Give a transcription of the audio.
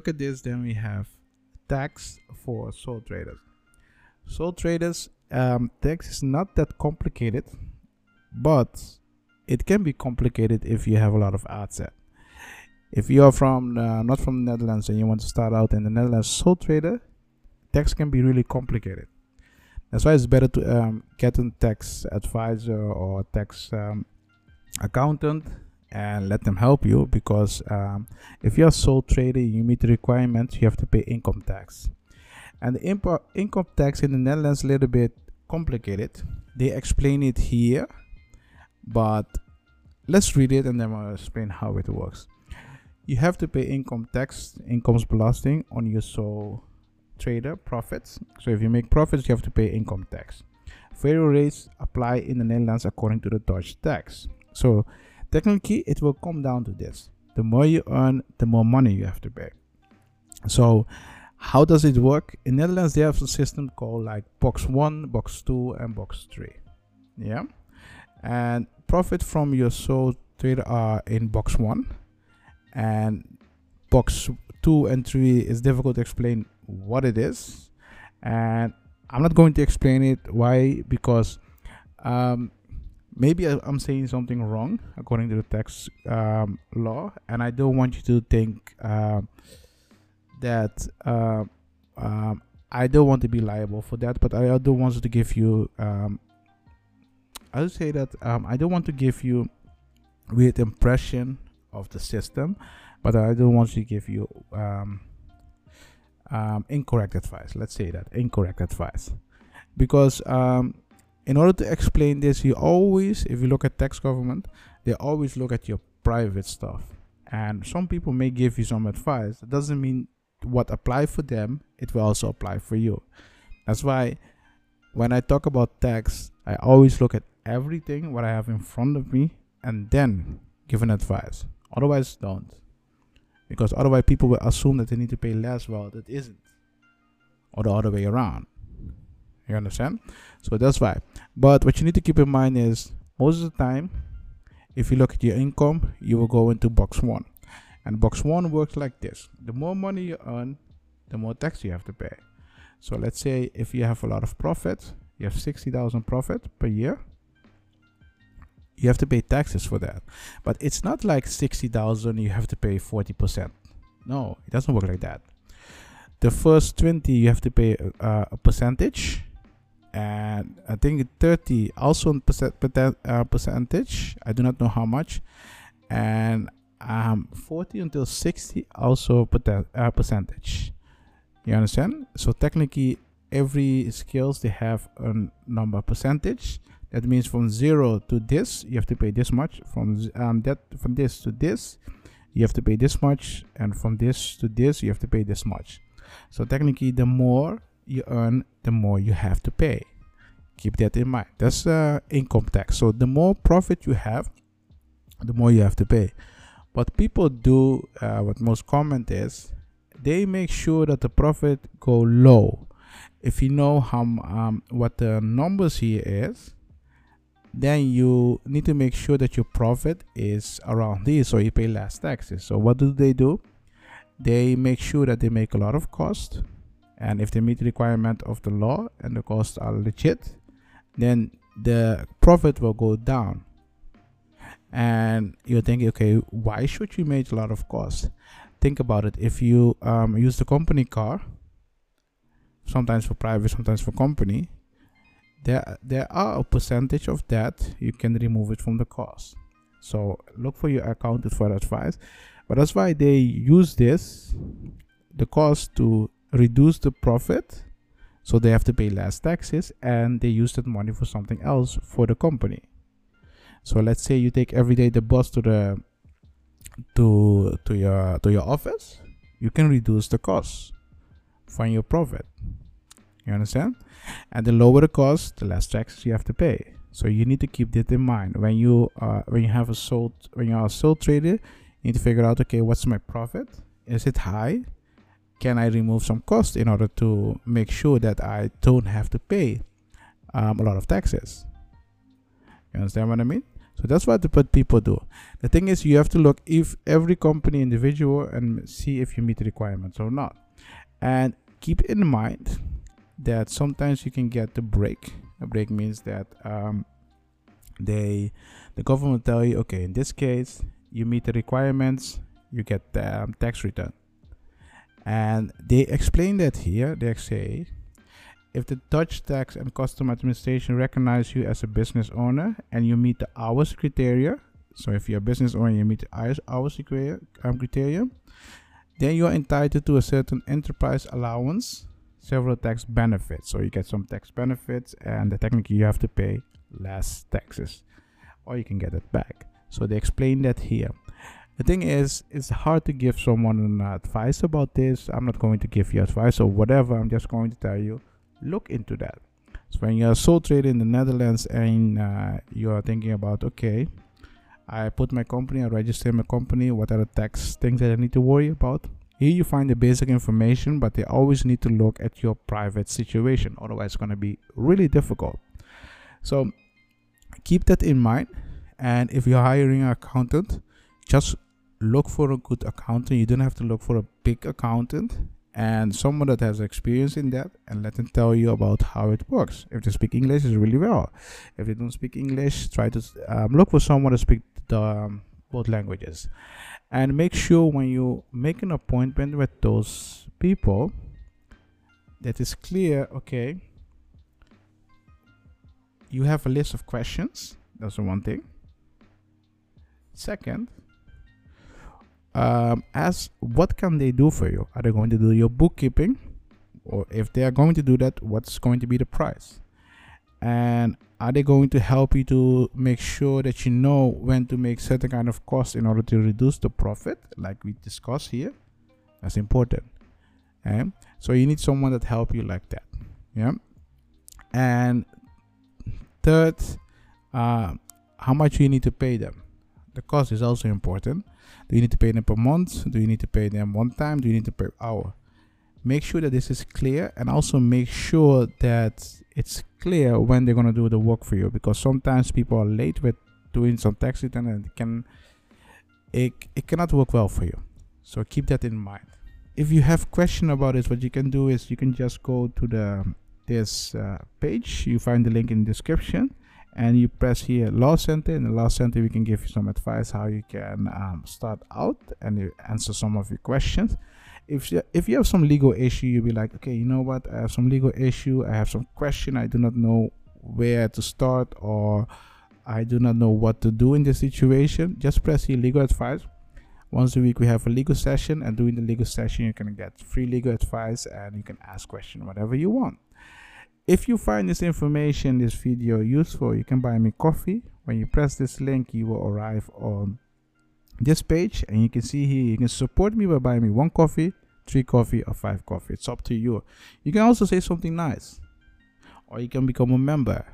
look at this, then we have tax for sole traders. Sole traders um, tax is not that complicated, but it can be complicated if you have a lot of assets. If you are from uh, not from the Netherlands and you want to start out in the Netherlands sole trader, tax can be really complicated. That's why it's better to um, get a tax advisor or tax um, accountant and let them help you because um, if you're sole trader you meet the requirements you have to pay income tax. And the impo- income tax in the netherlands a little bit complicated. They explain it here but let's read it and then i'll explain how it works. You have to pay income tax inkomensbelasting on your sole trader profits. So if you make profits you have to pay income tax. Variable rates apply in the netherlands according to the dutch tax. So technically it will come down to this. The more you earn the more money you have to pay so how does it work? In netherlands they have a system called like box 1 box 2 and box 3 yeah? And profit from your sole trader are in box 1 and box 2 and 3 is difficult to explain what it is. And i'm not going to explain it. Why? Because um, maybe I'm saying something wrong according to the tax um, law, and I don't want you to think uh, that uh, um, I don't want to be liable for that, but I do want to give you. Um, I would say that um, I don't want to give you weird impression of the system, but I don't want to give you incorrect advice. Let's say that incorrect advice, because in order to explain this you always if you look at tax government they always look at your private stuff. And some people may give you some advice. That doesn't mean what apply for them it will also apply for you. That's why when i talk about tax i always look at everything what i have in front of me and then give an advice. Otherwise don't. Because otherwise people will assume that they need to pay less well that isn't. Or the other way around you understand? So that's why. But what you need to keep in mind is most of the time, if you look at your income, you will go into box one. And box one works like this the more money you earn, the more tax you have to pay. So let's say if you have a lot of profit, you have 60,000 profit per year, you have to pay taxes for that. But it's not like 60,000 you have to pay 40%. No, it doesn't work like that. The first 20 you have to pay a, a percentage and I think 30 also in percent, uh, percentage. I do not know how much, and um 40 until 60 also uh, percentage. You understand? So technically, every skills they have a number percentage. That means from zero to this, you have to pay this much. From um that from this to this, you have to pay this much, and from this to this, you have to pay this much. So technically, the more you earn, the more you have to pay. Keep that in mind. That's uh, income tax. So the more profit you have, the more you have to pay. What people do, uh, what most common is, they make sure that the profit go low. If you know how um, what the numbers here is, then you need to make sure that your profit is around this, so you pay less taxes. So what do they do? They make sure that they make a lot of cost and if they meet the requirement of the law and the costs are legit then the profit will go down. And you're thinking okay why should you make a lot of cost think about it. If you um, use the company car sometimes for private sometimes for company there there are a percentage of that you can remove it from the cost. So look for your accountant for advice. But that's why they use this the cost to reduce the profit so they have to pay less taxes and they use that money for something else for the company. So let's say you take every day the bus to the to to your to your office you can reduce the cost from your profit. You understand? And the lower the cost the less taxes you have to pay. So you need to keep that in mind. When you uh, when you have a sold when you are a sole trader you need to figure out okay what's my profit? Is it high can I remove some cost in order to make sure that I don't have to pay um, a lot of taxes? You understand what I mean? So that's what the what people do. The thing is, you have to look if every company individual and see if you meet the requirements or not. And keep in mind that sometimes you can get the break. A break means that um, they, the government tell you, okay, in this case, you meet the requirements, you get the um, tax return. And they explain that here. They say if the Dutch tax and custom administration recognize you as a business owner and you meet the hours criteria, so if you're a business owner, you meet the hours, um, criteria, then you are entitled to a certain enterprise allowance, several tax benefits. So you get some tax benefits, and technically you have to pay less taxes, or you can get it back. So they explain that here. The thing is, it's hard to give someone advice about this. I'm not going to give you advice or whatever. I'm just going to tell you look into that. So when you're sole trader in the Netherlands and uh, you are thinking about, okay, I put my company, I register my company, what are the tax things that I need to worry about? Here you find the basic information, but they always need to look at your private situation. Otherwise, it's going to be really difficult. So keep that in mind. And if you're hiring an accountant, just look for a good accountant. You don't have to look for a big accountant and someone that has experience in that and let them tell you about how it works. If they speak english is really well. If they don't speak english try to um, look for someone to speak the, um, both languages. And make sure when you make an appointment with those people that is clear okay you have a list of questions. That's the one thing. Second um, as what can they do for you? Are they going to do your bookkeeping? Or if they are going to do that, what's going to be the price? And are they going to help you to make sure that you know when to make certain kind of costs in order to reduce the profit, like we discussed here? That's important. Okay? So you need someone that help you like that. Yeah. And third, uh, how much you need to pay them. The cost is also important do you need to pay them per month? Do you need to pay them one time? Do you need to pay per hour? Make sure that this is clear and also make sure that it's clear when they're to do the work for you because sometimes people are late with doing some tax return and it can it, it cannot work well for you. So keep that in mind. If you have question about this, what you can do is you can just go to the this uh, page. You find the link in the description and you press here law center in the law center we can give you some advice how you can um, start out and you answer some of your questions. If you, if you have some legal issue you'll be like okay you know what? I have some legal issue. I have some question. I do not know where to start or i do not know what to do in this situation. Just press here legal advice. Once a week we have a legal session and during the legal session you can get free legal advice and you can ask question whatever you want if you find this information, this video useful, you can buy me coffee. When you press this link, you will arrive on this page and you can see here, you can support me by buying me one coffee, three coffee or five coffee. It's up to you. You can also say something nice or you can become a member.